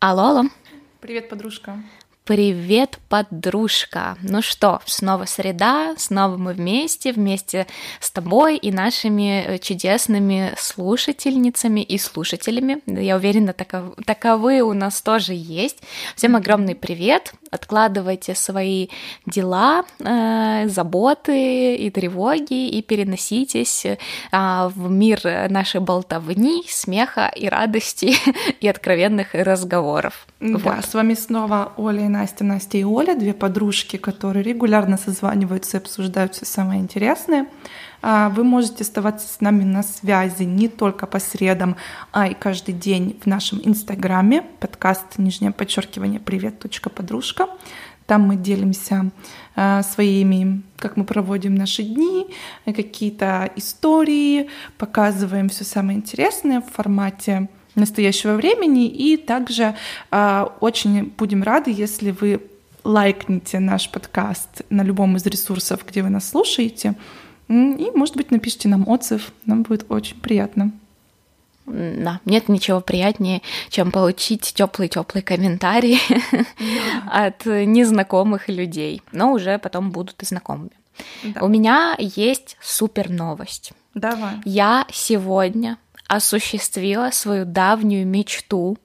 Алло, алло. Привет, подружка. Привет, подружка! Ну что, снова среда, снова мы вместе, вместе с тобой и нашими э, чудесными слушательницами и слушателями. Я уверена, таков, таковые у нас тоже есть. Всем огромный привет! Откладывайте свои дела, э, заботы и тревоги и переноситесь э, в мир нашей болтовни, смеха и радости и откровенных разговоров. Да, вот. с вами снова Оля Настя, Настя и Оля, две подружки, которые регулярно созваниваются и обсуждают все самое интересное. А, вы можете оставаться с нами на связи не только по средам, а и каждый день в нашем инстаграме, подкаст нижнее подчеркивание привет, подружка. Там мы делимся а, своими, как мы проводим наши дни, какие-то истории, показываем все самое интересное в формате настоящего времени. И также э, очень будем рады, если вы лайкните наш подкаст на любом из ресурсов, где вы нас слушаете. И, может быть, напишите нам отзыв. Нам будет очень приятно. Да, нет ничего приятнее, чем получить теплый-теплый комментарий от незнакомых людей, но уже потом будут и знакомыми. Да. У меня есть супер новость. Давай. Я сегодня осуществила свою давнюю мечту,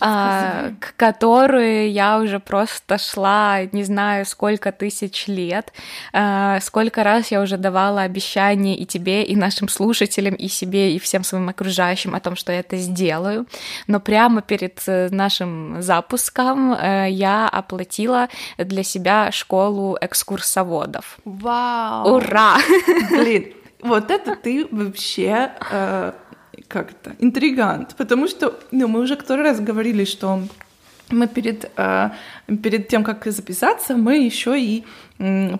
а, к которой я уже просто шла, не знаю, сколько тысяч лет, а, сколько раз я уже давала обещания и тебе, и нашим слушателям, и себе, и всем своим окружающим о том, что я это сделаю. Но прямо перед э, нашим запуском э, я оплатила для себя школу экскурсоводов. Вау! Ура! Блин, вот это ты вообще э, как-то интригант, потому что ну, мы уже который раз говорили, что мы перед, э, перед тем, как записаться, мы еще и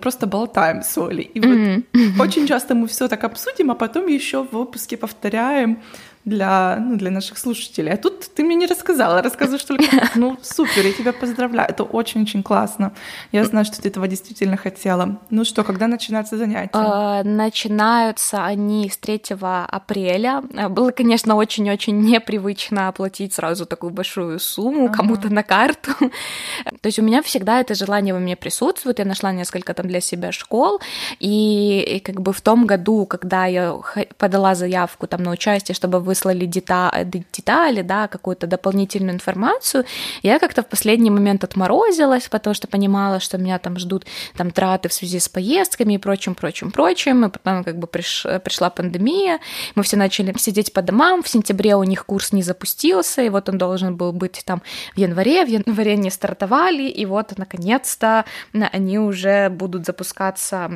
просто болтаем с Олей. И mm-hmm. вот очень часто мы все так обсудим, а потом еще в выпуске повторяем для, ну, для наших слушателей. А тут ты мне не рассказала, рассказываешь только, ну, супер, я тебя поздравляю, это очень-очень классно. Я знаю, что ты этого действительно хотела. Ну что, когда начинаются занятия? А, начинаются они с 3 апреля. Было, конечно, очень-очень непривычно оплатить сразу такую большую сумму ага. кому-то на карту. То есть у меня всегда это желание во мне присутствует. Я нашла несколько там для себя школ, и, и как бы в том году, когда я подала заявку там на участие, чтобы вы выслали детали, детали да, какую-то дополнительную информацию, я как-то в последний момент отморозилась, потому что понимала, что меня там ждут там траты в связи с поездками и прочим, прочим, прочим, и потом как бы приш, пришла пандемия, мы все начали сидеть по домам, в сентябре у них курс не запустился, и вот он должен был быть там в январе, в январе не стартовали, и вот наконец-то они уже будут запускаться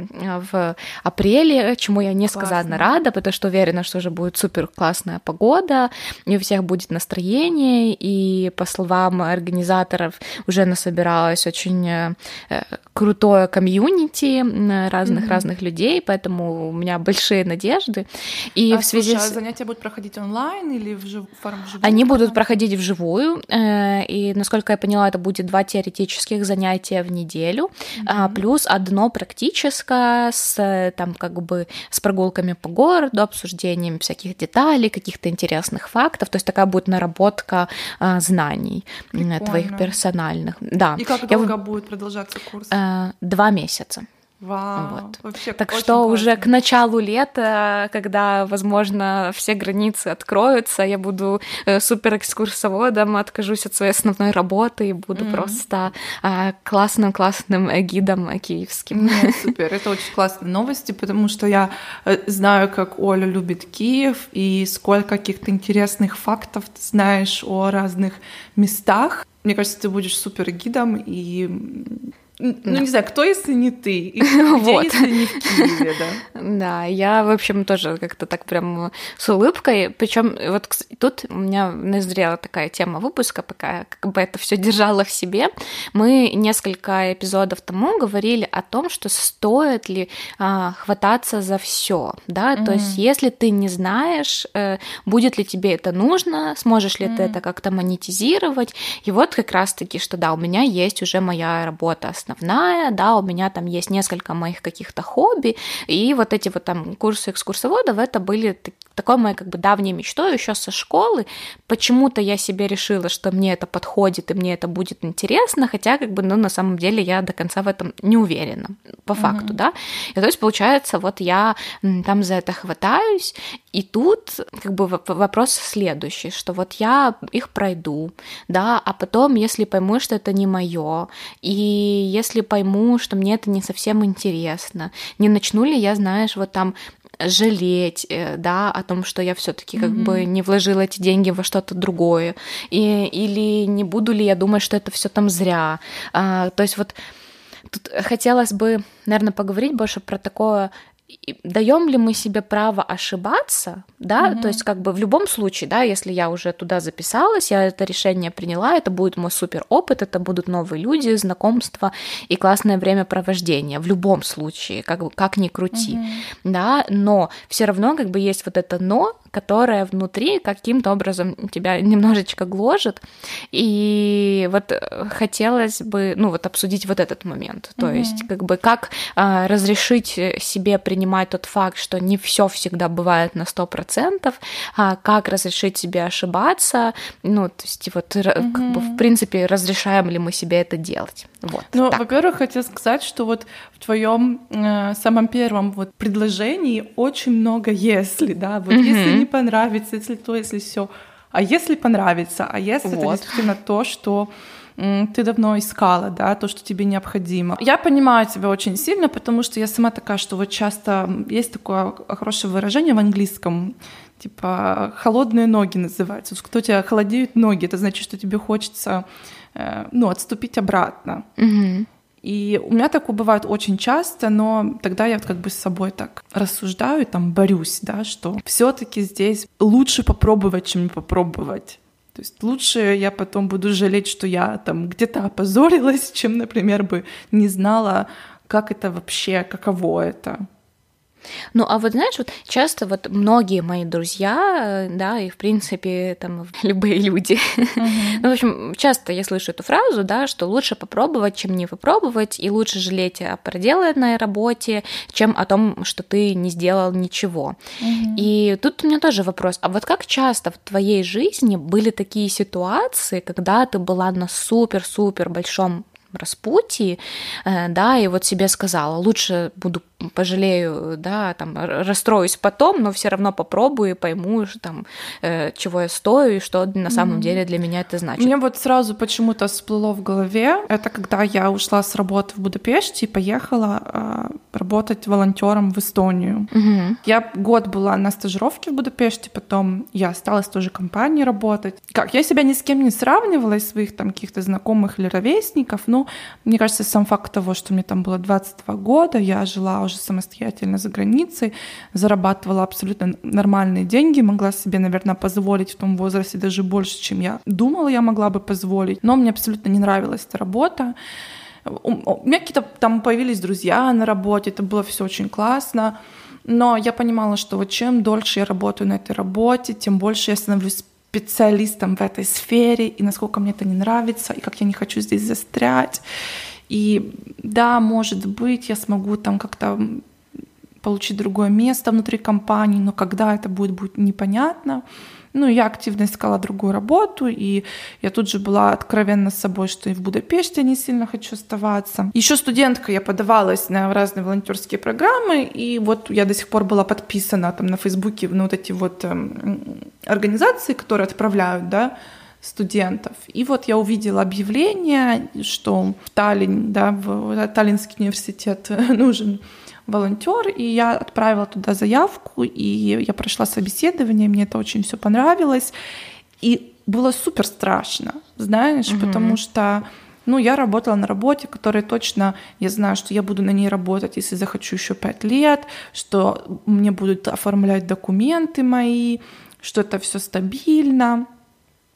в апреле, чему я несказанно Классно. рада, потому что уверена, что уже будет супер классная погода, и у всех будет настроение, и по словам организаторов уже насобиралось очень э, крутое комьюнити разных-разных mm-hmm. людей, поэтому у меня большие надежды. И а, в связи слушай, с... а занятия будут проходить онлайн или в жив... вживую? Они будут проходить вживую, э, и, насколько я поняла, это будет два теоретических занятия в неделю, mm-hmm. плюс одно практическое с там как бы с прогулками по городу, обсуждением всяких деталей, каких каких-то интересных фактов, то есть такая будет наработка э, знаний Прикольно. твоих персональных. Да. И как долго Я... будет продолжаться курс? Э, два месяца. Вау, вот. вообще Так что классно. уже к началу лета, когда, возможно, все границы откроются, я буду э, супер экскурсоводом, откажусь от своей основной работы и буду mm-hmm. просто э, классным-классным гидом киевским. Нет, супер, это очень классные новости, потому что я э, знаю, как Оля любит Киев и сколько каких-то интересных фактов ты знаешь о разных местах. Мне кажется, ты будешь супер гидом и ну, да. не знаю, кто, если не ты? И вот. если не в Киеве, да? Да, я, в общем, тоже как-то так прям с улыбкой. Причем вот тут у меня назрела такая тема выпуска, пока как бы это все держала в себе. Мы несколько эпизодов тому говорили о том, что стоит ли а, хвататься за все, да, mm-hmm. то есть если ты не знаешь, э, будет ли тебе это нужно, сможешь ли mm-hmm. ты это как-то монетизировать, и вот как раз-таки, что да, у меня есть уже моя работа основная, да, у меня там есть несколько моих каких-то хобби, и вот эти вот там курсы экскурсоводов, это были такой моей как бы давней мечтой еще со школы. Почему-то я себе решила, что мне это подходит и мне это будет интересно, хотя как бы, ну, на самом деле я до конца в этом не уверена, по mm-hmm. факту, да. И то есть, получается, вот я там за это хватаюсь, и тут как бы вопрос следующий, что вот я их пройду, да, а потом, если пойму, что это не мое, и если пойму, что мне это не совсем интересно, не начну ли я, знаешь, вот там жалеть, э, да, о том, что я все-таки как mm-hmm. бы не вложила эти деньги во что-то другое, и, или не буду ли я думать, что это все там зря. А, то есть вот тут хотелось бы, наверное, поговорить больше про такое даем ли мы себе право ошибаться, да, mm-hmm. то есть как бы в любом случае, да, если я уже туда записалась, я это решение приняла, это будет мой супер опыт, это будут новые люди, знакомства и классное времяпровождение в любом случае, как бы как ни крути, mm-hmm. да, но все равно как бы есть вот это но, которое внутри каким-то образом тебя немножечко гложет, и вот э, хотелось бы, ну вот обсудить вот этот момент, то mm-hmm. есть как бы как а, разрешить себе принять принимать тот факт, что не все всегда бывает на сто процентов, а как разрешить себе ошибаться, ну, то есть вот угу. как бы, в принципе разрешаем ли мы себе это делать. Вот. Ну, во-первых, хотел сказать, что вот в твоем э, самом первом вот предложении очень много если, да, вот угу. если не понравится, если то, если все, а если понравится, а если вот. это действительно то, что ты давно искала, да, то, что тебе необходимо. Я понимаю тебя очень сильно, потому что я сама такая, что вот часто есть такое хорошее выражение в английском, типа холодные ноги называется. Кто тебя холодеют ноги, это значит, что тебе хочется, э, ну, отступить обратно. Mm-hmm. И у меня такое бывает очень часто, но тогда я вот как бы с собой так рассуждаю, там борюсь, да, что все-таки здесь лучше попробовать, чем не попробовать. То есть лучше я потом буду жалеть, что я там где-то опозорилась, чем, например, бы не знала, как это вообще, каково это. Ну, а вот знаешь, вот часто вот многие мои друзья, да, и в принципе там любые люди, uh-huh. ну, в общем, часто я слышу эту фразу, да, что лучше попробовать, чем не попробовать, и лучше жалеть о проделанной работе, чем о том, что ты не сделал ничего. Uh-huh. И тут у меня тоже вопрос, а вот как часто в твоей жизни были такие ситуации, когда ты была на супер-супер большом распутье, э, да, и вот себе сказала, лучше буду пожалею, да, там, расстроюсь потом, но все равно попробую и пойму, что, там, э, чего я стою и что на самом mm-hmm. деле для меня это значит. Мне вот сразу почему-то всплыло в голове, это когда я ушла с работы в Будапеште и поехала э, работать волонтером в Эстонию. Mm-hmm. Я год была на стажировке в Будапеште, потом я осталась в той же компании работать. Как, я себя ни с кем не сравнивала из своих там каких-то знакомых или ровесников, но мне кажется, сам факт того, что мне там было 22 года, я жила уже самостоятельно за границей, зарабатывала абсолютно нормальные деньги, могла себе, наверное, позволить в том возрасте даже больше, чем я думала, я могла бы позволить. Но мне абсолютно не нравилась эта работа. У меня какие-то там появились друзья на работе, это было все очень классно. Но я понимала, что вот чем дольше я работаю на этой работе, тем больше я становлюсь специалистом в этой сфере, и насколько мне это не нравится, и как я не хочу здесь застрять. И да, может быть, я смогу там как-то получить другое место внутри компании, но когда это будет, будет непонятно. Ну, я активно искала другую работу, и я тут же была откровенна с собой, что и в Будапеште не сильно хочу оставаться. Еще студентка, я подавалась на разные волонтерские программы, и вот я до сих пор была подписана там на Фейсбуке на вот эти вот эм, организации, которые отправляют, да, студентов. И вот я увидела объявление, что в Таллине, да, в Таллинский университет нужен волонтер, и я отправила туда заявку, и я прошла собеседование, мне это очень все понравилось, и было супер страшно, знаешь, угу. потому что ну, я работала на работе, которая точно, я знаю, что я буду на ней работать, если захочу еще пять лет, что мне будут оформлять документы мои, что это все стабильно.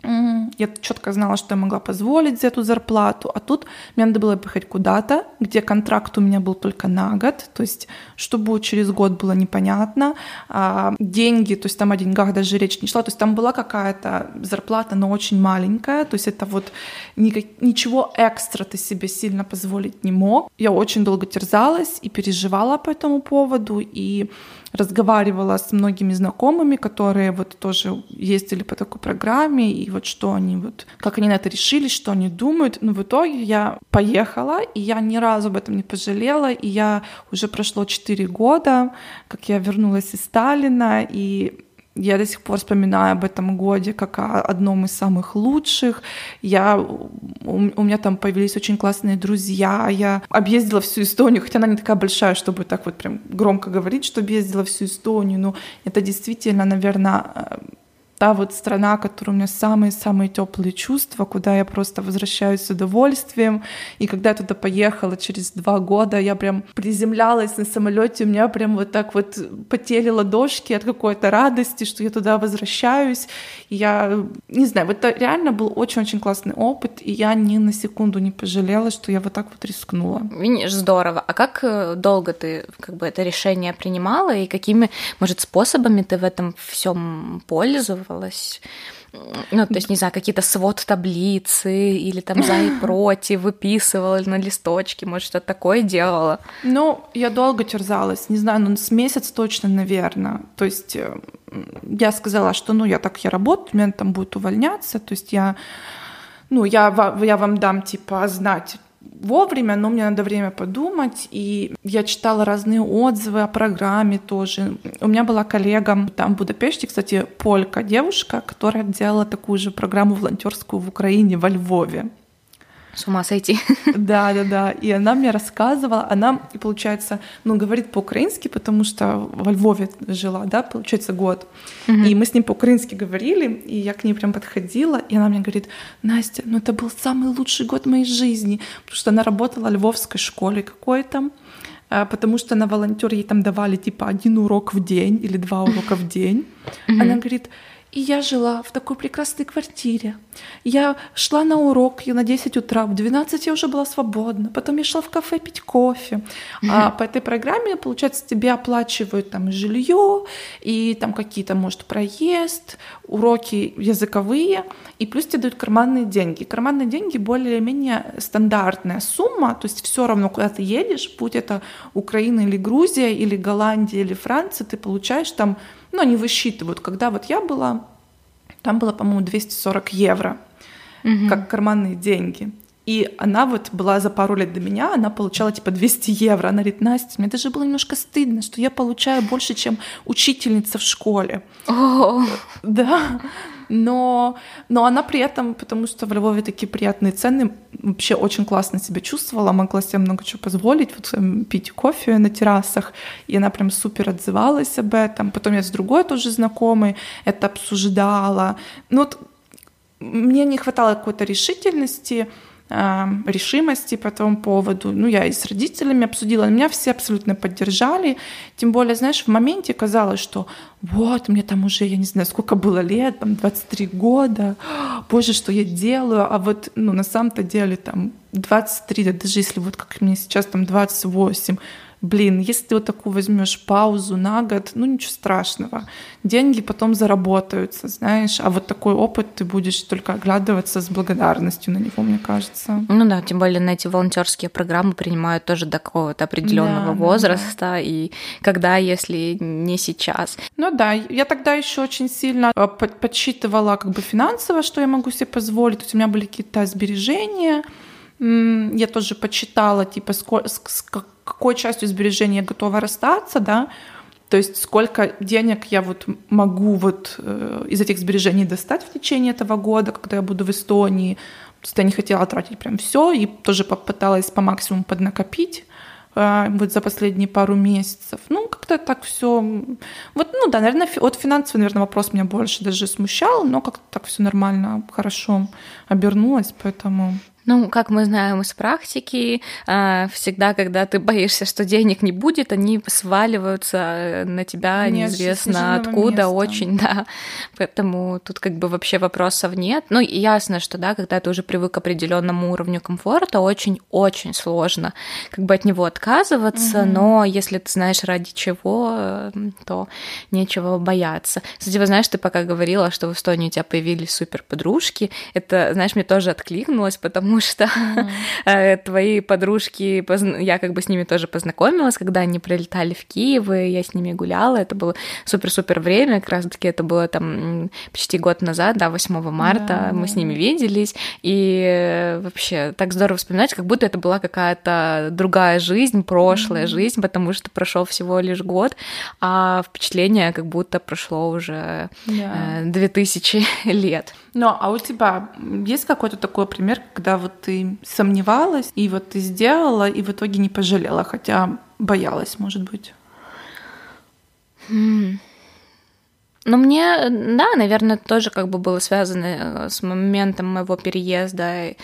Я четко знала, что я могла позволить за эту зарплату, а тут мне надо было поехать куда-то, где контракт у меня был только на год, то есть что будет через год было непонятно, а деньги, то есть там о деньгах даже речь не шла, то есть там была какая-то зарплата, но очень маленькая, то есть это вот никак, ничего экстра ты себе сильно позволить не мог. Я очень долго терзалась и переживала по этому поводу, и разговаривала с многими знакомыми, которые вот тоже ездили по такой программе, и вот что они вот, как они на это решили, что они думают. Но в итоге я поехала, и я ни разу об этом не пожалела, и я уже прошло 4 года, как я вернулась из Сталина, и я до сих пор вспоминаю об этом годе как о одном из самых лучших. Я, у, меня там появились очень классные друзья. Я объездила всю Эстонию, хотя она не такая большая, чтобы так вот прям громко говорить, что объездила всю Эстонию. Но это действительно, наверное, та вот страна, которая у меня самые-самые теплые чувства, куда я просто возвращаюсь с удовольствием. И когда я туда поехала через два года, я прям приземлялась на самолете, у меня прям вот так вот потели ладошки от какой-то радости, что я туда возвращаюсь. Я не знаю, вот это реально был очень-очень классный опыт, и я ни на секунду не пожалела, что я вот так вот рискнула. Видишь, здорово. А как э, долго ты как бы это решение принимала и какими, может, способами ты в этом всем пользовалась? Пользовалась. Ну, то есть, не знаю, какие-то свод таблицы или там за и против выписывала на листочке, может, что-то такое делала? Ну, я долго терзалась, не знаю, ну, с месяц точно, наверное. То есть э, я сказала, что, ну, я так, я работаю, меня там будет увольняться, то есть я ну, я, я вам дам, типа, знать, вовремя, но мне надо время подумать. И я читала разные отзывы о программе тоже. У меня была коллега там в Будапеште, кстати, полька девушка, которая делала такую же программу волонтерскую в Украине, во Львове. С ума сойти. Да, да, да. И она мне рассказывала, она, получается, ну, говорит по-украински, потому что во Львове жила, да, получается, год. Угу. И мы с ним по-украински говорили, и я к ней прям подходила, и она мне говорит, Настя, ну это был самый лучший год моей жизни, потому что она работала в львовской школе какой-то, а, потому что на волонтер ей там давали типа один урок в день или два урока в день. Она говорит, и я жила в такой прекрасной квартире. Я шла на урок я на 10 утра, в 12 я уже была свободна. Потом я шла в кафе пить кофе. Mm-hmm. А по этой программе, получается, тебе оплачивают там жилье и там какие-то, может, проезд, уроки языковые, и плюс тебе дают карманные деньги. Карманные деньги более-менее стандартная сумма, то есть все равно, куда ты едешь, будь это Украина или Грузия, или Голландия, или Франция, ты получаешь там ну, они высчитывают. Когда вот я была, там было, по-моему, 240 евро, угу. как карманные деньги. И она вот была за пару лет до меня, она получала типа 200 евро. Она говорит, Настя, мне даже было немножко стыдно, что я получаю больше, чем учительница в школе. Oh. Да но, но она при этом, потому что в Львове такие приятные цены, вообще очень классно себя чувствовала, могла себе много чего позволить, вот пить кофе на террасах, и она прям супер отзывалась об этом. Потом я с другой тоже знакомой это обсуждала. Ну вот мне не хватало какой-то решительности, решимости по этому поводу. Ну, я и с родителями обсудила, меня все абсолютно поддержали. Тем более, знаешь, в моменте казалось, что вот, мне там уже, я не знаю, сколько было лет, там 23 года, боже, что я делаю, а вот, ну, на самом-то деле там 23, да даже если вот как мне сейчас там 28, блин, если ты вот такую возьмешь паузу на год, ну ничего страшного. Деньги потом заработаются, знаешь, а вот такой опыт ты будешь только оглядываться с благодарностью на него, мне кажется. Ну да, тем более на эти волонтерские программы принимают тоже до какого-то определенного да, возраста, да, и когда, если не сейчас. Ну да, я тогда еще очень сильно э, подсчитывала как бы финансово, что я могу себе позволить. У меня были какие-то сбережения, я тоже почитала, типа, сколько, какой частью сбережений я готова расстаться, да, то есть сколько денег я вот могу вот э, из этих сбережений достать в течение этого года, когда я буду в Эстонии. То есть я не хотела тратить прям все и тоже попыталась по максимуму поднакопить э, вот за последние пару месяцев. Ну, как-то так все. Вот, ну да, наверное, от финансовый, наверное, вопрос меня больше даже смущал, но как-то так все нормально, хорошо обернулось, поэтому ну, как мы знаем из практики, а, всегда, когда ты боишься, что денег не будет, они сваливаются э, на тебя нет, неизвестно откуда, места. очень, да. Поэтому тут как бы вообще вопросов нет. Ну, ясно, что, да, когда ты уже привык к определенному уровню комфорта, очень-очень сложно как бы от него отказываться, угу. но если ты знаешь ради чего, то нечего бояться. Кстати, вы знаешь, ты пока говорила, что в Эстонии у тебя появились супер подружки, это, знаешь, мне тоже откликнулось, потому потому что mm-hmm. твои подружки, я как бы с ними тоже познакомилась, когда они прилетали в Киев, и я с ними гуляла, это было супер-супер время, как раз-таки это было там почти год назад, да, 8 марта мы с ними виделись, и вообще так здорово вспоминать, как будто это была какая-то другая жизнь, прошлая mm-hmm. жизнь, потому что прошел всего лишь год, а впечатление как будто прошло уже yeah. 2000 лет. Ну, а у тебя есть какой-то такой пример, когда вот ты сомневалась, и вот ты сделала, и в итоге не пожалела, хотя боялась, может быть? Mm. Ну, мне, да, наверное, тоже как бы было связано э, с моментом моего переезда,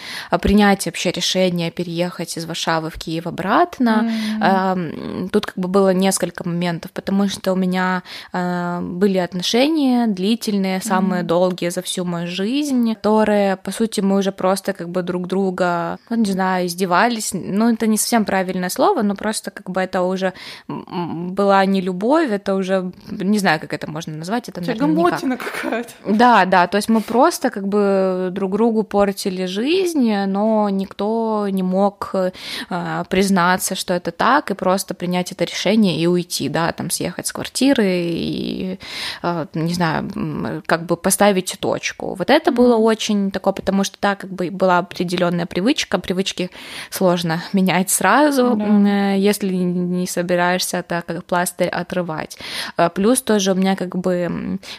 принятия вообще решения переехать из Варшавы в Киев обратно. Mm-hmm. Тут как бы было несколько моментов, потому что у меня э, были отношения длительные, самые mm-hmm. долгие за всю мою жизнь, которые, по сути, мы уже просто как бы друг друга, ну, не знаю, издевались. Ну, это не совсем правильное слово, но просто как бы это уже была не любовь, это уже, не знаю, как это можно назвать, это, наверное, какая-то. Да, да, то есть мы просто как бы друг другу портили жизнь, но никто не мог э, признаться, что это так, и просто принять это решение и уйти, да, там съехать с квартиры и, э, не знаю, как бы поставить точку. Вот это было очень такое, потому что, да, как бы была определенная привычка, привычки сложно менять сразу. Э, если не собираешься это как пластырь отрывать. Э, плюс тоже у меня как бы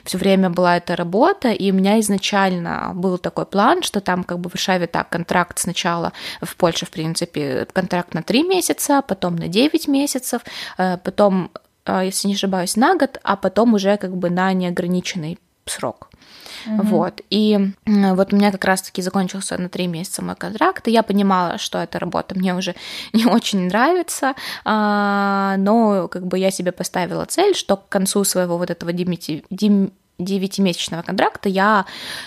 все время была эта работа, и у меня изначально был такой план, что там как бы в Варшаве так, контракт сначала в Польше, в принципе, контракт на 3 месяца, потом на 9 месяцев, э, потом, э, если не ошибаюсь, на год, а потом уже как бы на неограниченный срок. Угу. Вот. И вот у меня как раз-таки закончился на три месяца мой контракт, и я понимала, что эта работа мне уже не очень нравится, а, но как бы я себе поставила цель, что к концу своего вот этого демити, дем, девятимесячного контракта я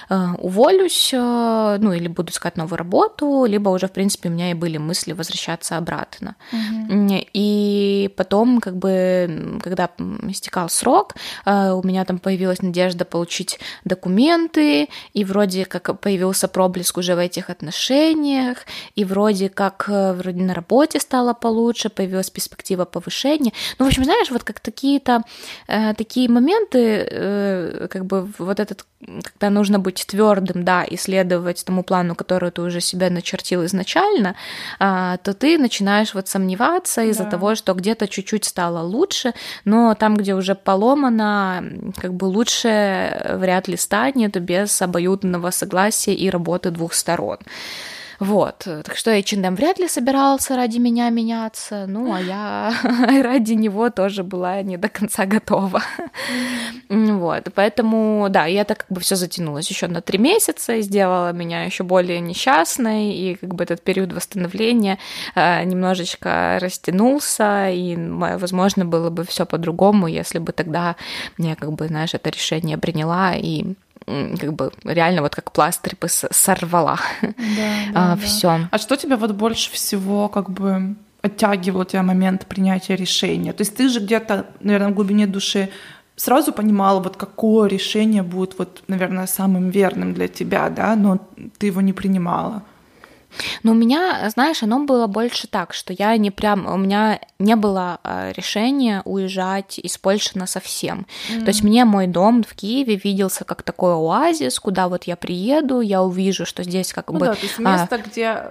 э, уволюсь, э, ну или буду искать новую работу, либо уже, в принципе, у меня и были мысли возвращаться обратно. Угу. И потом, как бы, когда истекал срок, э, у меня там появилась надежда получить документы, и вроде как появился проблеск уже в этих отношениях, и вроде как вроде на работе стало получше, появилась перспектива повышения. Ну, в общем, знаешь, вот как такие-то такие моменты как бы вот этот, когда нужно быть твердым, да, и следовать тому плану, который ты уже себя начертил изначально, а, то ты начинаешь вот сомневаться из-за да. того, что где-то чуть-чуть стало лучше, но там, где уже поломано, как бы лучше вряд ли станет без обоюдного согласия и работы двух сторон. Вот. Так что H&M вряд ли собирался ради меня меняться, ну, а я ради него тоже была не до конца готова. Вот. Поэтому, да, и это как бы все затянулось еще на три месяца и сделала меня еще более несчастной, и как бы этот период восстановления э, немножечко растянулся, и, возможно, было бы все по-другому, если бы тогда я как бы, знаешь, это решение приняла и как бы реально вот как пластырь бы сорвала да, да, а, да. все. А что тебя вот больше всего как бы оттягивал тебя момент принятия решения? То есть ты же где-то, наверное, в глубине души сразу понимала, вот какое решение будет, вот, наверное, самым верным для тебя, да, но ты его не принимала. Но у меня, знаешь, оно было больше так, что я не прям, у меня не было а, решения уезжать из Польши на совсем. Mm-hmm. То есть мне мой дом в Киеве виделся как такой оазис, куда вот я приеду, я увижу, что здесь как ну бы... Да, то есть место, а, где,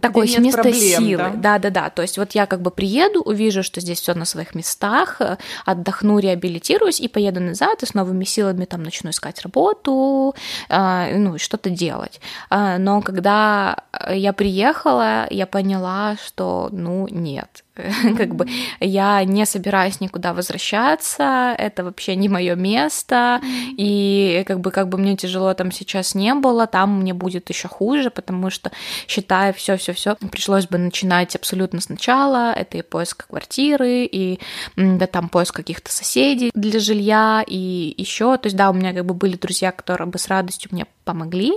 такое нет место проблем, силы. Да? да, да, То есть вот я как бы приеду, увижу, что здесь все на своих местах, отдохну, реабилитируюсь и поеду назад и с новыми силами там начну искать работу, а, ну, что-то делать. А, но когда я приехала, я поняла, что, ну, нет, как бы я не собираюсь никуда возвращаться, это вообще не мое место, и как бы как бы мне тяжело там сейчас не было, там мне будет еще хуже, потому что считая все, все, все, пришлось бы начинать абсолютно сначала. Это и поиск квартиры, и да там поиск каких-то соседей для жилья, и еще, то есть да, у меня как бы были друзья, которые бы с радостью мне помогли,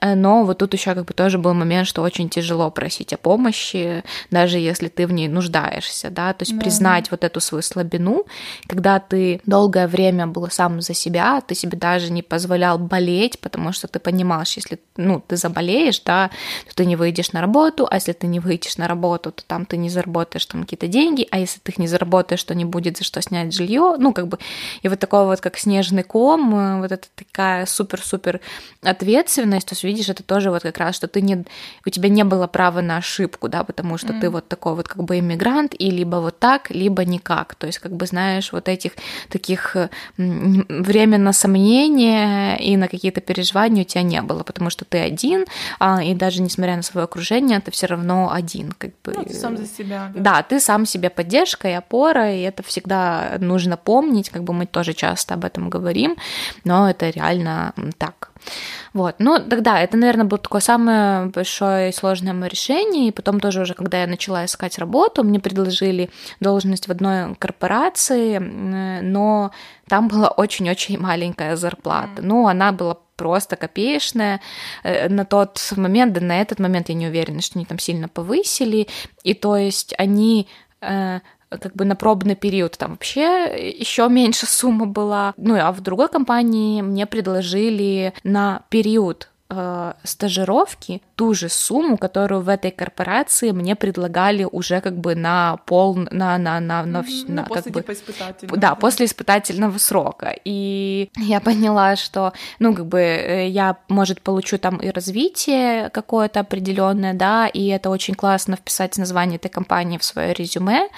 э, но вот тут еще как бы тоже был момент, что очень тяжело просить о помощи, даже если ты в ней нуждаешься, да, то есть да. признать вот эту свою слабину, когда ты долгое время был сам за себя, ты себе даже не позволял болеть, потому что ты понимаешь, если, ну, ты заболеешь, да, то ты не выйдешь на работу, а если ты не выйдешь на работу, то там ты не заработаешь там какие-то деньги, а если ты их не заработаешь, то не будет за что снять жилье, ну, как бы, и вот такой вот как снежный ком, э, вот это такая супер-супер ответственность, то есть, видишь, это тоже вот как раз, что ты не, у тебя не было права на ошибку, да, потому что mm. ты вот такой вот как бы иммигрант, и либо вот так, либо никак, то есть, как бы, знаешь, вот этих таких временно сомнения и на какие-то переживания у тебя не было, потому что ты один, а, и даже несмотря на свое окружение, ты все равно один, как бы. Ну, ты сам за себя. Да. да, ты сам себе поддержка и опора, и это всегда нужно помнить, как бы мы тоже часто об этом говорим, но это реально так. Вот, ну тогда это, наверное, было такое самое большое и сложное мое решение, и потом тоже уже, когда я начала искать работу, мне предложили должность в одной корпорации, но там была очень-очень маленькая зарплата, ну, она была просто копеечная. Э, на тот момент, да на этот момент я не уверена, что они там сильно повысили. И то есть они э, как бы на пробный период там вообще еще меньше сумма была. Ну, а в другой компании мне предложили на период э, стажировки ту же сумму, которую в этой корпорации мне предлагали уже как бы на пол, на, на, на, на, mm-hmm. на после, как бы, типа, испытательного. Да, после испытательного срока. И я поняла, что, ну, как бы э, я, может, получу там и развитие какое-то определенное, да, и это очень классно вписать название этой компании в свое резюме,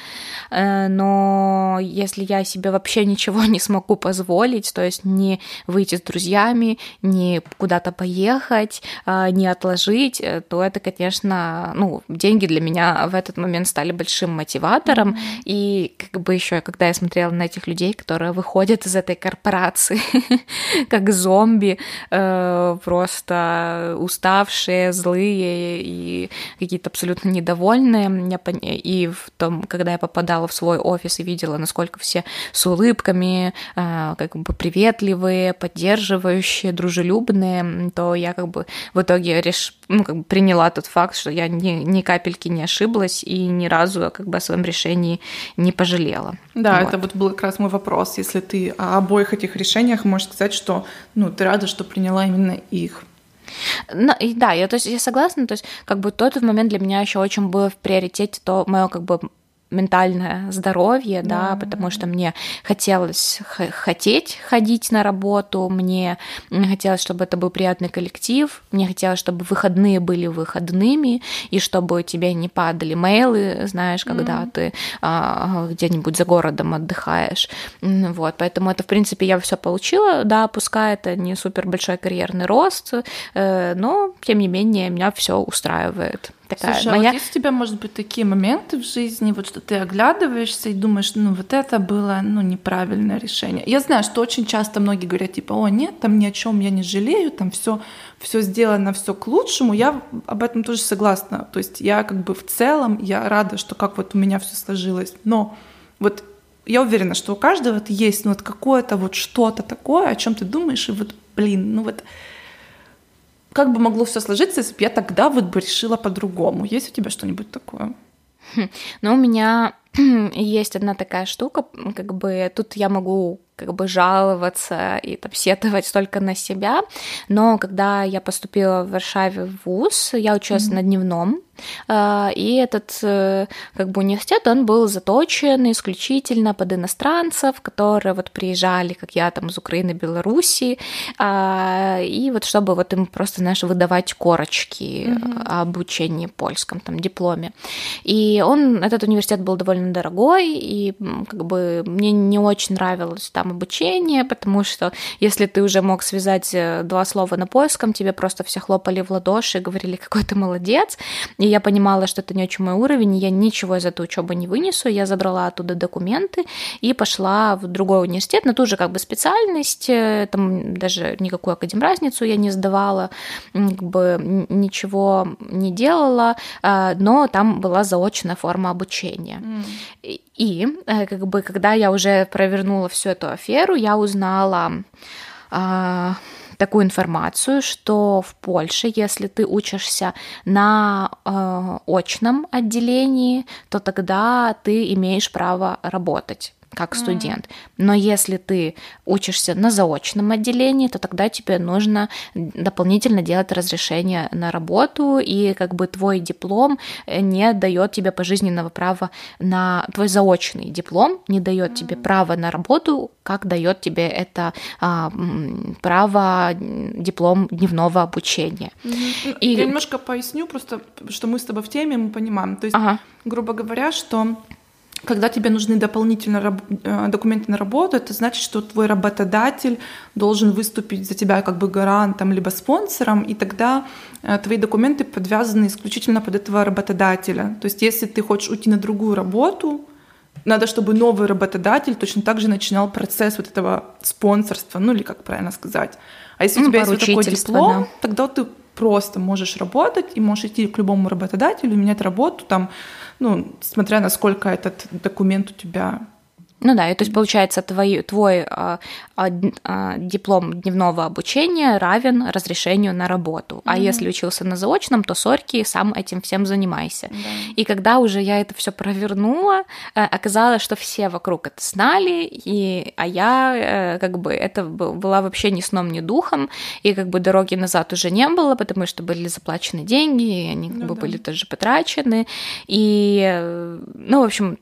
э, но если я себе вообще ничего не смогу позволить, то есть не выйти с друзьями, не куда-то поехать, э, не отложить, жить, э, то это, конечно, ну, деньги для меня в этот момент стали большим мотиватором. Mm-hmm. И как бы еще, когда я смотрела на этих людей, которые выходят из этой корпорации как зомби, э, просто уставшие, злые и какие-то абсолютно недовольные. И в том, когда я попадала в свой офис и видела, насколько все с улыбками, э, как бы приветливые, поддерживающие, дружелюбные, то я как бы в итоге реш ну, как бы приняла тот факт, что я ни, ни капельки не ошиблась и ни разу как бы о своем решении не пожалела. Да, вот. это вот был как раз мой вопрос. Если ты о обоих этих решениях можешь сказать, что ну, ты рада, что приняла именно их. Ну, да, я, то есть, я согласна, то есть как бы тот момент для меня еще очень был в приоритете то мое как бы ментальное здоровье, да, да потому что мне хотелось хотеть ходить на работу, мне хотелось, чтобы это был приятный коллектив, мне хотелось, чтобы выходные были выходными, и чтобы тебе не падали мейлы, знаешь, когда mm-hmm. ты а, где-нибудь за городом отдыхаешь. Вот, поэтому это, в принципе, я все получила, да, пускай это не супер большой карьерный рост, э, но, тем не менее, меня все устраивает такая Слушай, моя... а вот есть у тебя, может быть, такие моменты в жизни, вот что ты оглядываешься и думаешь, ну вот это было, ну, неправильное решение. Я знаю, что очень часто многие говорят, типа, о, нет, там ни о чем я не жалею, там все все сделано, все к лучшему, я об этом тоже согласна. То есть я как бы в целом, я рада, что как вот у меня все сложилось. Но вот я уверена, что у каждого вот есть ну, вот какое-то вот что-то такое, о чем ты думаешь, и вот, блин, ну вот как бы могло все сложиться, если бы я тогда вот бы решила по-другому? Есть у тебя что-нибудь такое? Хм, ну, у меня есть одна такая штука, как бы тут я могу как бы жаловаться и там сетовать только на себя, но когда я поступила в Варшаве в ВУЗ, я училась mm-hmm. на дневном, а, и этот э, как бы университет, он был заточен исключительно под иностранцев, которые вот приезжали, как я, там из Украины, Белоруссии, а, и вот чтобы вот им просто, знаешь, выдавать корочки mm-hmm. о обучении польском, там, дипломе. И он, этот университет был довольно дорогой, и как бы мне не очень нравилось там обучение, потому что если ты уже мог связать э, два слова на польском, тебе просто все хлопали в ладоши и говорили, какой ты молодец, и я понимала, что это не очень мой уровень, и я ничего из этой учебы не вынесу. Я забрала оттуда документы и пошла в другой университет на ту же как бы специальность, э, там даже никакую академразницу я не сдавала, как бы ничего не делала, а, но там была заочная форма обучения. Mm. И э, как бы когда я уже провернула всю эту аферу, я узнала а, такую информацию, что в Польше, если ты учишься на э, очном отделении, то тогда ты имеешь право работать как студент. Но если ты учишься на заочном отделении, то тогда тебе нужно дополнительно делать разрешение на работу, и как бы твой диплом э, не дает тебе пожизненного права на твой заочный диплом не дает тебе права на работу, как дает тебе это а, право диплом дневного обучения. Mm-hmm. И... Я немножко поясню, просто что мы с тобой в теме, мы понимаем. То есть, ага. грубо говоря, что когда тебе нужны дополнительные э, документы на работу, это значит, что твой работодатель должен выступить за тебя как бы гарантом либо спонсором, и тогда э, твои документы подвязаны исключительно под этого работодателя. То есть если ты хочешь уйти на другую работу, надо, чтобы новый работодатель точно так же начинал процесс вот этого спонсорства, ну или как правильно сказать. А если ну, у тебя есть вот такой диплом, да. тогда ты просто можешь работать и можешь идти к любому работодателю, менять работу там ну, смотря насколько этот документ у тебя ну да, и то есть получается твой, твой а, а, а, диплом дневного обучения равен разрешению на работу. Mm-hmm. А если учился на заочном, то сорки, сам этим всем занимайся. Mm-hmm. И когда уже я это все провернула, э, оказалось, что все вокруг это знали, и, а я э, как бы это была вообще ни сном, ни духом, и как бы дороги назад уже не было, потому что были заплачены деньги, и они как ну, бы да. были тоже потрачены. И, э, ну, в общем,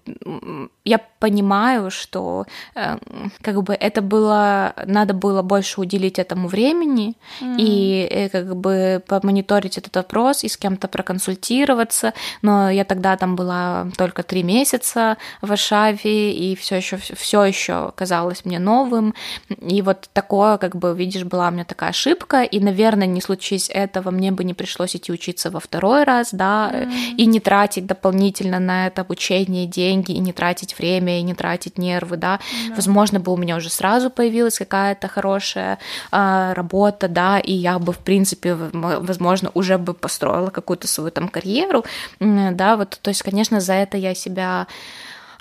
я понимаю, что э, как бы это было, надо было больше уделить этому времени mm-hmm. и э, как бы помониторить этот вопрос и с кем-то проконсультироваться. Но я тогда там была только три месяца в Варшаве и все еще все еще казалось мне новым. И вот такое, как бы видишь, была у меня такая ошибка, и, наверное, не случись этого, мне бы не пришлось идти учиться во второй раз, да, mm-hmm. и не тратить дополнительно на это обучение деньги и не тратить время и не тратить нервы, да, да. возможно бы у меня уже сразу появилась какая-то хорошая э, работа, да, и я бы в принципе, возможно, уже бы построила какую-то свою там карьеру, да, вот, то есть, конечно, за это я себя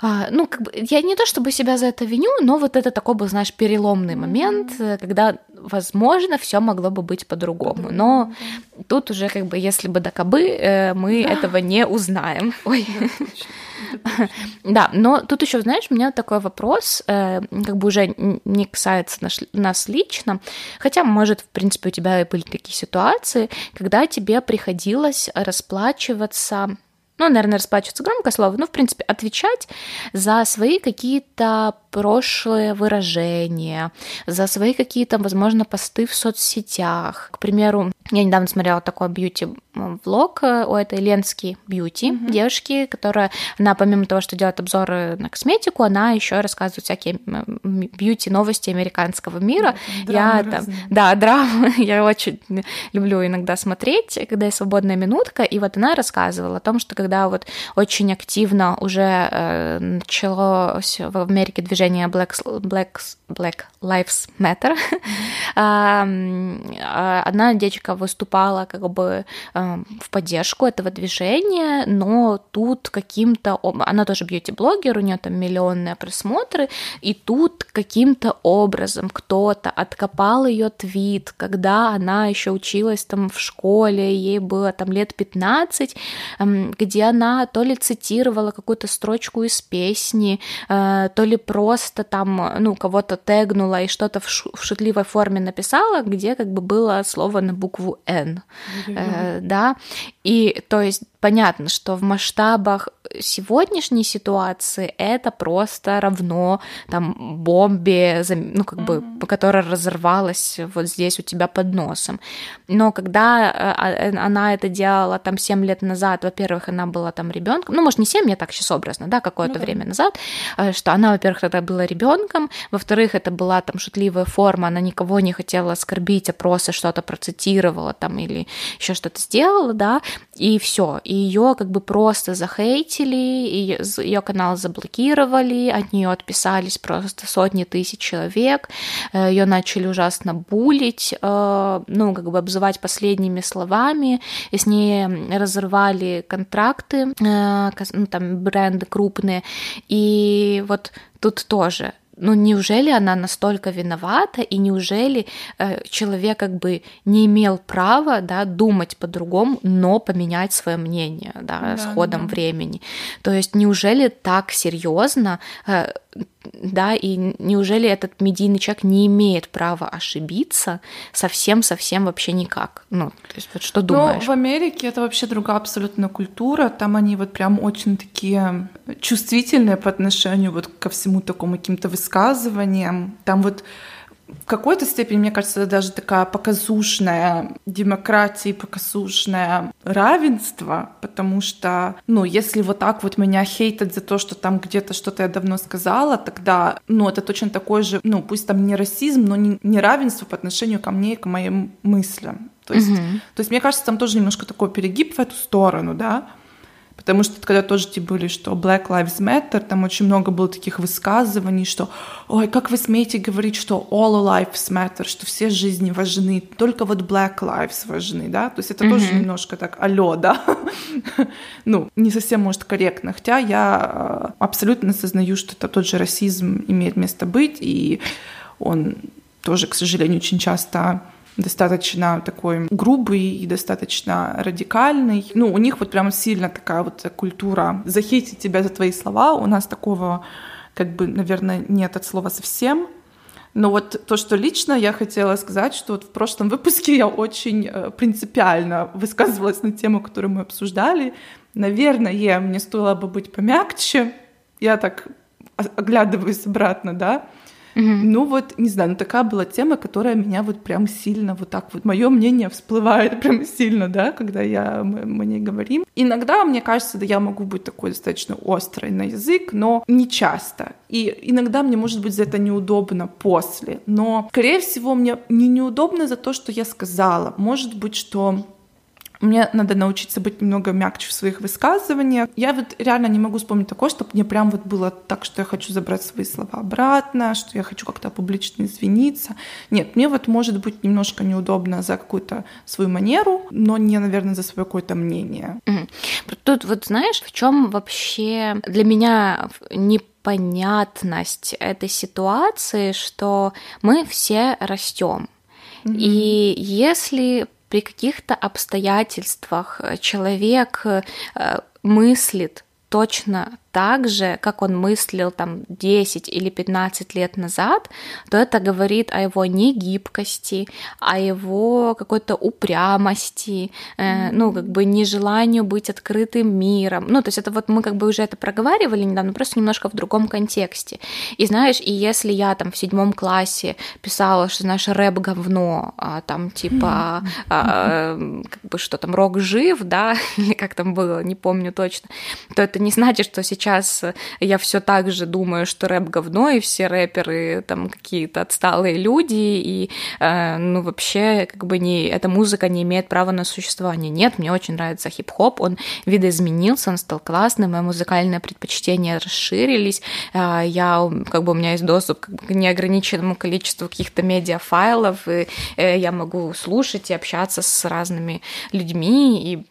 а, ну, как бы, я не то чтобы себя за это виню, но вот это такой был, знаешь, переломный момент, э, когда, возможно, все могло бы быть по-другому. Но тут уже, как бы, если бы до кобы, э, мы да. этого не узнаем. Ой. Да, но тут еще, знаешь, у меня такой вопрос, э, как бы уже не касается нас лично, хотя, может, в принципе, у тебя были такие ситуации, когда тебе приходилось расплачиваться ну, наверное, расплачиваться громкое слово, но, в принципе, отвечать за свои какие-то прошлые выражения, за свои какие-то, возможно, посты в соцсетях. К примеру, я недавно смотрела такой бьюти-влог у этой Ленски Бьюти, mm-hmm. девушки, которая, она помимо того, что делает обзоры на косметику, она еще рассказывает всякие бьюти-новости американского мира. Да, я там, да, драмы, я очень люблю иногда смотреть, когда есть свободная минутка, и вот она рассказывала о том, что когда вот очень активно уже э, началось в Америке движение Black, Black, Black Lives Matter, mm-hmm. одна девочка выступала как бы эм, в поддержку этого движения, но тут каким-то... Она тоже бьюти-блогер, у нее там миллионные просмотры, и тут каким-то образом кто-то откопал ее твит, когда она еще училась там в школе, ей было там лет 15, эм, где она то ли цитировала какую-то строчку из песни, э, то ли просто там, ну, кого-то тегнула и что-то в шутливой форме написала, где как бы было слово на букву букву N, э, да, и то есть понятно, что в масштабах сегодняшней ситуации это просто равно там бомбе, ну как бы, которая разорвалась вот здесь у тебя под носом. Но когда э, а, э, она это делала там 7 лет назад, во-первых, она была там ребенком, ну может не 7, я так сейчас образно, да, какое-то ну, время назад, э, что она, во-первых, тогда была ребенком, во-вторых, это была там шутливая форма, она никого не хотела оскорбить, а просто что-то процитировала там или еще что-то сделала, да, и все, и ее как бы просто захейтили, ее канал заблокировали, от нее отписались просто сотни тысяч человек, э, ее начали ужасно булить, э, ну, как бы обзывать последними словами, и с ней разорвали контракты, э, ну, там бренды крупные, и вот тут тоже ну неужели она настолько виновата, и неужели э, человек как бы не имел права, да, думать по-другому, но поменять свое мнение, да, да с ходом да. времени. То есть неужели так серьезно э, да, и неужели этот медийный человек не имеет права ошибиться совсем-совсем вообще никак? Ну, то есть вот что думаешь? Ну, в Америке это вообще другая абсолютно культура, там они вот прям очень такие чувствительные по отношению вот ко всему такому каким-то высказываниям, там вот в какой-то степени, мне кажется, даже такая показушная демократия, показушное равенство, потому что, ну, если вот так вот меня хейтят за то, что там где-то что-то я давно сказала, тогда, ну, это точно такой же, ну, пусть там не расизм, но не, не равенство по отношению ко мне и к моим мыслям. То есть, mm-hmm. то есть, мне кажется, там тоже немножко такой перегиб в эту сторону, да, Потому что когда тоже типа были, что Black Lives Matter, там очень много было таких высказываний, что «Ой, как вы смеете говорить, что all lives matter, что все жизни важны, только вот Black Lives важны», да? То есть это mm-hmm. тоже немножко так алё, да? ну, не совсем, может, корректно. Хотя я э, абсолютно осознаю, что это тот же расизм имеет место быть, и он тоже, к сожалению, очень часто достаточно такой грубый и достаточно радикальный. Ну, у них вот прям сильно такая вот культура захейтить тебя за твои слова. У нас такого, как бы, наверное, нет от слова совсем. Но вот то, что лично я хотела сказать, что вот в прошлом выпуске я очень э, принципиально высказывалась на тему, которую мы обсуждали. Наверное, мне стоило бы быть помягче. Я так оглядываюсь обратно, да, Угу. Ну вот, не знаю, ну такая была тема, которая меня вот прям сильно вот так вот, мое мнение всплывает прям сильно, да, когда я, мы, мы не говорим. Иногда, мне кажется, да, я могу быть такой достаточно острой на язык, но не часто. И иногда мне может быть за это неудобно после. Но, скорее всего, мне не неудобно за то, что я сказала. Может быть, что мне надо научиться быть немного мягче в своих высказываниях. Я вот реально не могу вспомнить такое, чтобы мне прям вот было так, что я хочу забрать свои слова обратно, что я хочу как-то публично извиниться. Нет, мне вот может быть немножко неудобно за какую-то свою манеру, но не, наверное, за свое какое-то мнение. Тут вот знаешь, в чем вообще для меня непонятность этой ситуации, что мы все растем. Mm-hmm. И если при каких-то обстоятельствах э, человек э, мыслит точно так же, как он мыслил там 10 или 15 лет назад, то это говорит о его негибкости, о его какой-то упрямости, э, ну, как бы нежеланию быть открытым миром. Ну, то есть это вот мы как бы уже это проговаривали недавно, просто немножко в другом контексте. И знаешь, и если я там в седьмом классе писала, что, знаешь, рэп говно, а, там типа, а, как бы что там, рок жив, да, или как там было, не помню точно, то это не значит, что сейчас сейчас я все так же думаю, что рэп говно, и все рэперы там какие-то отсталые люди, и э, ну вообще как бы не, эта музыка не имеет права на существование. Нет, мне очень нравится хип-хоп, он видоизменился, он стал классным, мои музыкальные предпочтения расширились, э, я как бы у меня есть доступ к неограниченному количеству каких-то медиафайлов, и э, я могу слушать и общаться с разными людьми, и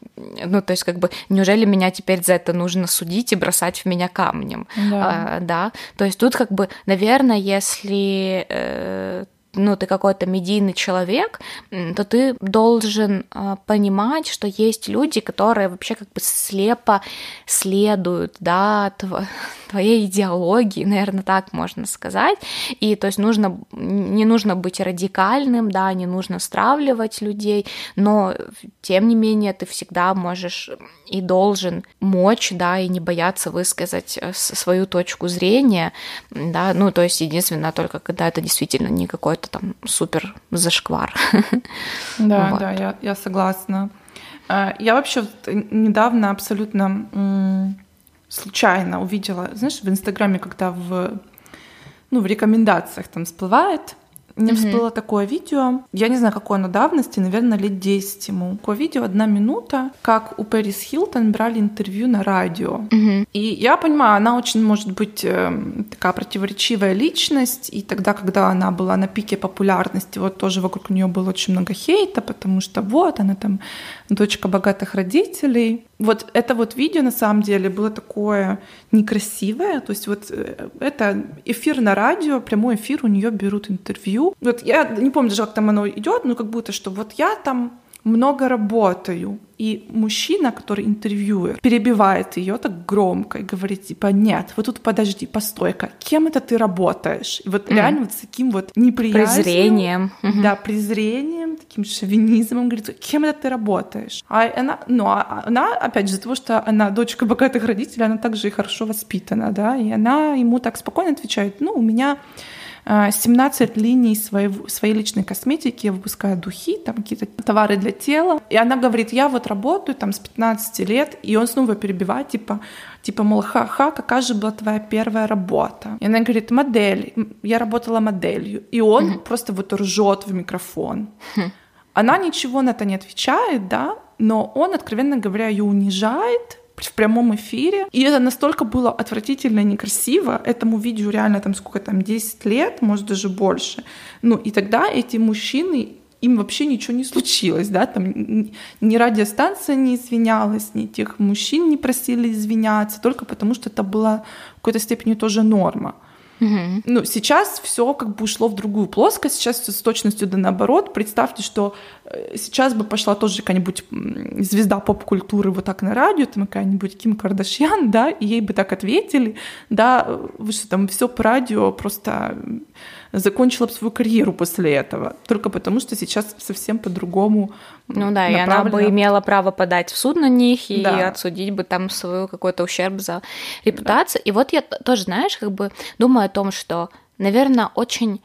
ну то есть как бы неужели меня теперь за это нужно судить и бросать в меня камнем. Да. А, да. То есть тут как бы, наверное, если э, ну, ты какой-то медийный человек, то ты должен э, понимать, что есть люди, которые вообще как бы слепо следуют, да, тв твоей идеологии, наверное, так можно сказать. И то есть нужно, не нужно быть радикальным, да, не нужно стравливать людей, но тем не менее ты всегда можешь и должен мочь, да, и не бояться высказать э, свою точку зрения, да, ну, то есть единственное только, когда это действительно не какой-то там супер зашквар. Да, вот. да, я, я согласна. Э, я вообще недавно абсолютно случайно увидела, знаешь, в Инстаграме, когда в, ну, в рекомендациях там всплывает, мне mm-hmm. всплыло такое видео, я не знаю, какой оно давности, наверное, лет 10 ему. Такое видео, одна минута, как у Пэрис Хилтон брали интервью на радио. Mm-hmm. И я понимаю, она очень может быть э, такая противоречивая личность, и тогда, когда она была на пике популярности, вот тоже вокруг нее было очень много хейта, потому что вот она там дочка богатых родителей. Вот это вот видео на самом деле было такое некрасивое, то есть вот э, это эфир на радио, прямой эфир, у нее берут интервью. Вот я не помню даже, как там оно идет, но как будто что вот я там много работаю. И мужчина, который интервьюер, перебивает ее так громко и говорит, типа, нет, вот тут подожди, постой-ка, кем это ты работаешь? И вот mm. реально вот с таким вот неприязнью. Презрением. Да, презрением, таким шовинизмом, говорит, кем это ты работаешь? А она, ну, а она, опять же, из-за того, что она дочка богатых родителей, она также и хорошо воспитана, да, и она ему так спокойно отвечает, ну, у меня 17 а, линий своей, своей личной косметики, я выпускаю духи, там какие-то товары для тела. И она говорит, я вот работаю там с 15 лет, и он снова перебивает, типа, типа, мол, ха-ха, какая же была твоя первая работа? И она говорит, модель, я работала моделью. И он mm-hmm. просто вот ржет в микрофон. Mm-hmm. Она ничего на это не отвечает, да, но он, откровенно говоря, ее унижает, в прямом эфире. И это настолько было отвратительно и некрасиво. Этому видео реально там сколько там, 10 лет, может даже больше. Ну и тогда эти мужчины им вообще ничего не случилось, да, там ни радиостанция не извинялась, ни тех мужчин не просили извиняться, только потому что это была в какой-то степени тоже норма. Угу. Ну, сейчас все как бы ушло в другую плоскость, сейчас все с точностью да наоборот. Представьте, что э, сейчас бы пошла тоже какая-нибудь звезда поп-культуры вот так на радио, там какая-нибудь Ким Кардашьян, да, и ей бы так ответили, да, вы что там все по радио просто закончила бы свою карьеру после этого, только потому что сейчас совсем по-другому. Ну да, и она бы имела право подать в суд на них и да. отсудить бы там свою какой-то ущерб за репутацию. Да. И вот я тоже, знаешь, как бы думаю о том, что, наверное, очень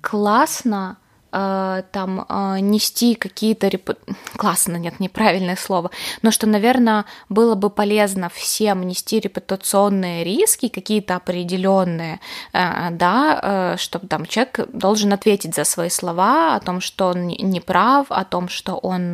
классно там э, нести какие-то репу... классно, нет, неправильное слово, но что, наверное, было бы полезно всем нести репутационные риски какие-то определенные, э, да, чтобы там человек должен ответить за свои слова о том, что он не прав, о том, что он,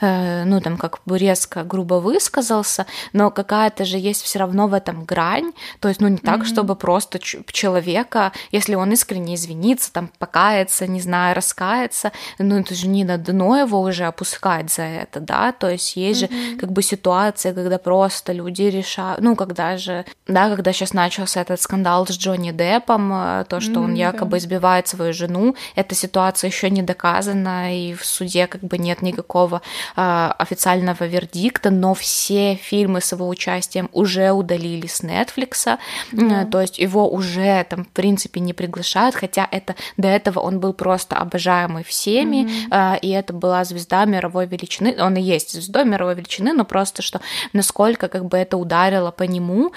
ну там как бы резко, грубо высказался, но какая-то же есть все равно в этом грань, то есть, ну не так, mm-hmm. чтобы просто человека, если он искренне извинится, там покается, не знаю раскаяться, ну это же не на дно его уже опускать за это, да, то есть есть mm-hmm. же как бы ситуация, когда просто люди решают, ну когда же, да, когда сейчас начался этот скандал с Джонни Деппом, э, то, что mm-hmm, он якобы избивает свою жену, эта ситуация еще не доказана, и в суде как бы нет никакого э, официального вердикта, но все фильмы с его участием уже удалили с Netflix, mm-hmm. то есть его уже там в принципе не приглашают, хотя это до этого он был просто обожаемый всеми, mm-hmm. и это была звезда мировой величины. Он и есть звездой мировой величины, но просто что насколько как бы это ударило по нему,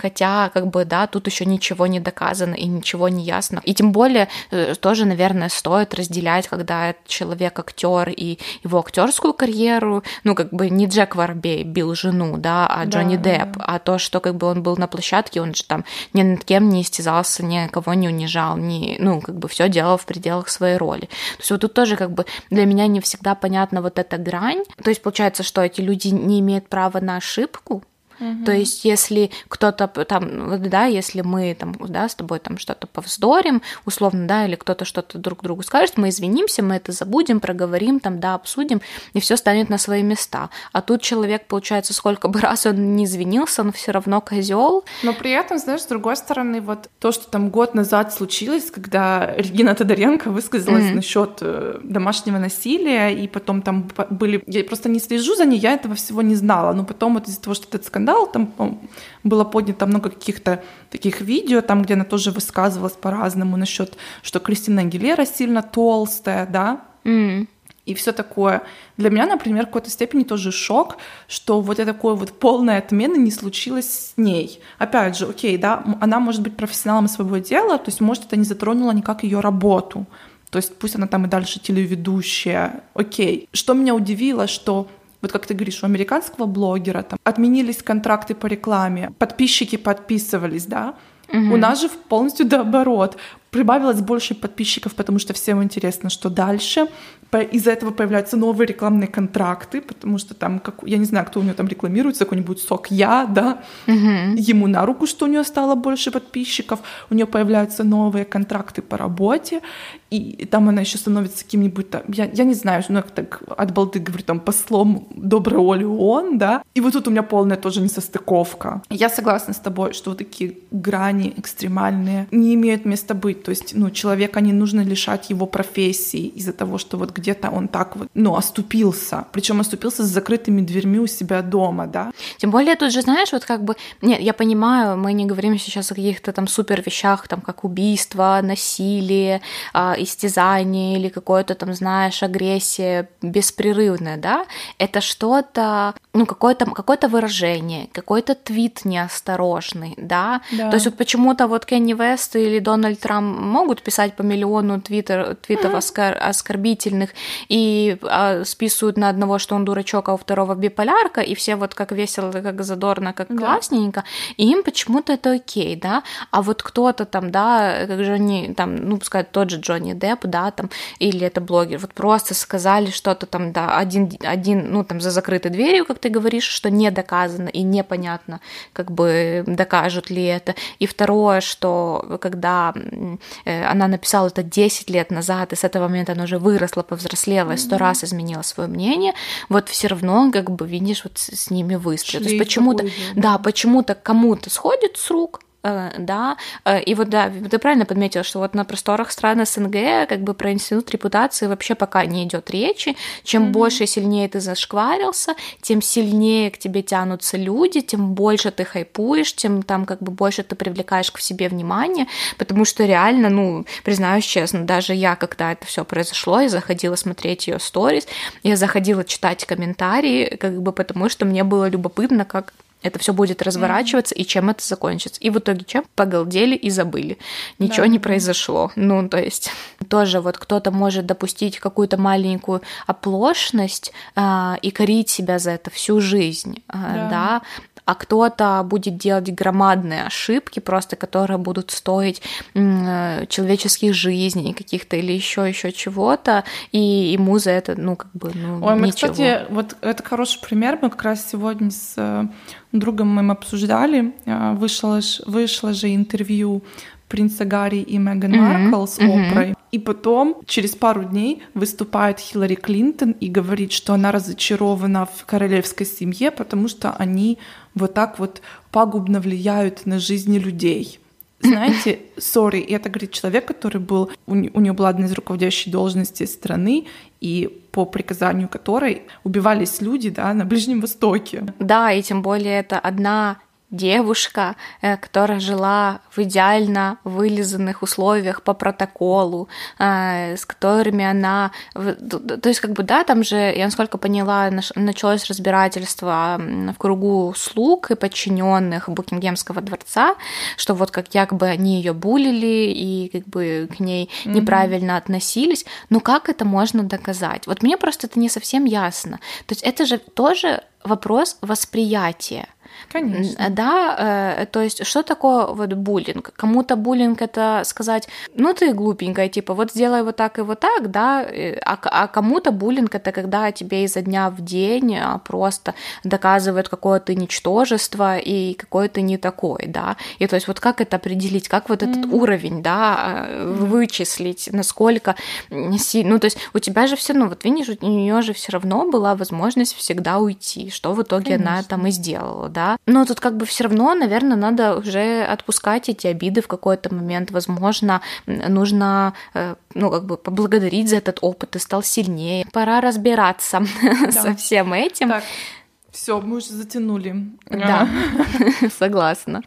хотя как бы да, тут еще ничего не доказано и ничего не ясно. И тем более э, тоже, наверное, стоит разделять, когда человек актер и его актерскую карьеру, ну как бы не Джек Воробей бил жену, да, а Джонни да, Депп, да. а то, что как бы он был на площадке, он же там ни над кем не истязался, никого не унижал, ни, ну как бы все делал в пределах своей роли роли. То есть вот тут тоже как бы для меня не всегда понятна вот эта грань. То есть получается, что эти люди не имеют права на ошибку, Угу. То есть, если кто-то там, да, если мы там, да, с тобой там что-то повздорим, условно, да, или кто-то что-то друг другу скажет, мы извинимся, мы это забудем, проговорим, там, да, обсудим, и все станет на свои места. А тут человек, получается, сколько бы раз он не извинился, он все равно козел. Но при этом, знаешь, с другой стороны, вот то, что там год назад случилось, когда Регина Тодоренко высказалась mm-hmm. насчет э, домашнего насилия, и потом там были, я просто не слежу за ней, я этого всего не знала, но потом вот из-за того, что этот скандал скандал, там было поднято много каких-то таких видео, там, где она тоже высказывалась по-разному насчет, что Кристина Агилера сильно толстая, да, mm. и все такое. Для меня, например, в какой-то степени тоже шок, что вот это такой вот полная отмена не случилось с ней. Опять же, окей, да, она может быть профессионалом своего дела, то есть, может, это не затронуло никак ее работу. То есть пусть она там и дальше телеведущая, окей. Что меня удивило, что вот как ты говоришь, у американского блогера там отменились контракты по рекламе, подписчики подписывались, да, Угу. У нас же полностью наоборот. Прибавилось больше подписчиков, потому что всем интересно, что дальше. Из-за этого появляются новые рекламные контракты, потому что там, как, я не знаю, кто у нее там рекламируется, какой-нибудь сок я, да, угу. ему на руку, что у нее стало больше подписчиков, у нее появляются новые контракты по работе, и там она еще становится каким-нибудь там, я, я не знаю, ну, так от балды говорю, там, послом доброй Оли ООН, да, и вот тут у меня полная тоже несостыковка. Я согласна с тобой, что вот такие грани экстремальные не имеют места быть, то есть, ну, человека не нужно лишать его профессии из-за того, что вот где-то он так вот, ну, оступился, причем оступился с закрытыми дверьми у себя дома, да. Тем более тут же, знаешь, вот как бы, нет, я понимаю, мы не говорим сейчас о каких-то там супер вещах, там, как убийство, насилие, а, истязание или какое-то там, знаешь, агрессия беспрерывная, да, это что-то, ну, какое-то какое выражение, какой-то твит неосторожный, да? да. То есть вот почему-то вот Кенни Вест или Дональд Трамп могут писать по миллиону твиттер, твитов mm-hmm. оскор, оскорбительных и а, списывают на одного, что он дурачок, а у второго биполярка, и все вот как весело, как задорно, как да. классненько, и им почему-то это окей, да? А вот кто-то там, да, как же они, там, ну, пускай тот же Джонни Депп, да, там, или это блогер, вот просто сказали что-то там, да, один, один, ну, там, за закрытой дверью, как ты говоришь, что не доказано и непонятно, как бы, докажут ли это. И второе, что когда э, она написала это 10 лет назад, и с этого момента она уже выросла, повзрослела, и сто раз изменила свое мнение, вот все равно, как бы, видишь, вот с ними выстрел. То есть почему-то, да, почему-то кому-то сходит с рук, да, э, и вот да, ты правильно подметила, что вот на просторах стран СНГ как бы про институт репутации вообще пока не идет речи. Чем mm-hmm. больше и сильнее ты зашкварился, тем сильнее к тебе тянутся люди, тем больше ты хайпуешь, тем там как бы больше ты привлекаешь к себе внимание, потому что реально, ну, признаюсь честно, даже я, когда это все произошло, я заходила смотреть ее сторис, я заходила читать комментарии, как бы потому что мне было любопытно, как это все будет разворачиваться mm-hmm. и чем это закончится. И в итоге чем? Погалдели и забыли. Ничего да. не произошло. Ну, то есть тоже вот кто-то может допустить какую-то маленькую оплошность а, и корить себя за это всю жизнь, а, да. А кто-то будет делать громадные ошибки, просто которые будут стоить человеческих жизней каких-то или еще еще чего-то, и ему за это, ну, как бы, ну, Ой, мы, ничего. кстати, вот это хороший пример, мы как раз сегодня с э, другом мы обсуждали, э, вышло, вышло же интервью принца Гарри и Меган mm-hmm. Маркл с mm-hmm. Опрой. И потом, через пару дней, выступает Хиллари Клинтон и говорит, что она разочарована в королевской семье, потому что они вот так вот пагубно влияют на жизни людей. Знаете, сори, это говорит человек, который был, у, у него была одна из руководящих должностей страны, и по приказанию которой убивались люди да, на Ближнем Востоке. Да, и тем более это одна девушка, э, которая жила в идеально вылизанных условиях по протоколу, э, с которыми она... То есть, как бы, да, там же, я насколько поняла, началось разбирательство в кругу слуг и подчиненных Букингемского дворца, что вот как якобы они ее булили и как бы к ней mm-hmm. неправильно относились. Но как это можно доказать? Вот мне просто это не совсем ясно. То есть это же тоже вопрос восприятия. Конечно. Да, э, то есть что такое вот буллинг? Кому-то буллинг это сказать, ну ты глупенькая, типа вот сделай вот так и вот так, да, э, а, а кому-то буллинг это когда тебе изо дня в день а, просто доказывают какое то ничтожество и какой ты не такой, да, и то есть вот как это определить, как вот этот mm-hmm. уровень, да, э, вычислить, насколько сильно, ну то есть у тебя же все равно, вот видишь, у нее же все равно была возможность всегда уйти, что в итоге Конечно. она там и сделала, да, но тут как бы все равно, наверное, надо уже отпускать эти обиды в какой-то момент. Возможно, нужно, э, ну, как бы поблагодарить за этот опыт, ты стал сильнее. Пора разбираться да. со всем этим. Так, все, мы уже затянули. Да, согласна.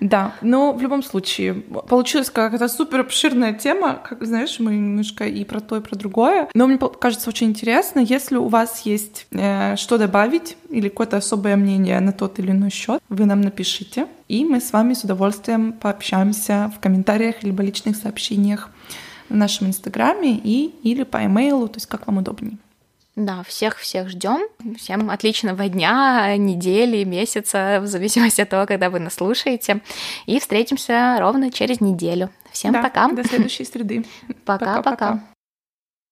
Да, но в любом случае получилась какая-то супер обширная тема, как знаешь, мы немножко и про то, и про другое. Но мне кажется очень интересно, если у вас есть э, что добавить или какое-то особое мнение на тот или иной счет, вы нам напишите, и мы с вами с удовольствием пообщаемся в комментариях либо личных сообщениях в нашем инстаграме и или по имейлу, то есть как вам удобнее. Да, всех-всех ждем. Всем отличного дня, недели, месяца, в зависимости от того, когда вы нас слушаете. И встретимся ровно через неделю. Всем Да, пока. До следующей среды. Пока-пока. Пока-пока.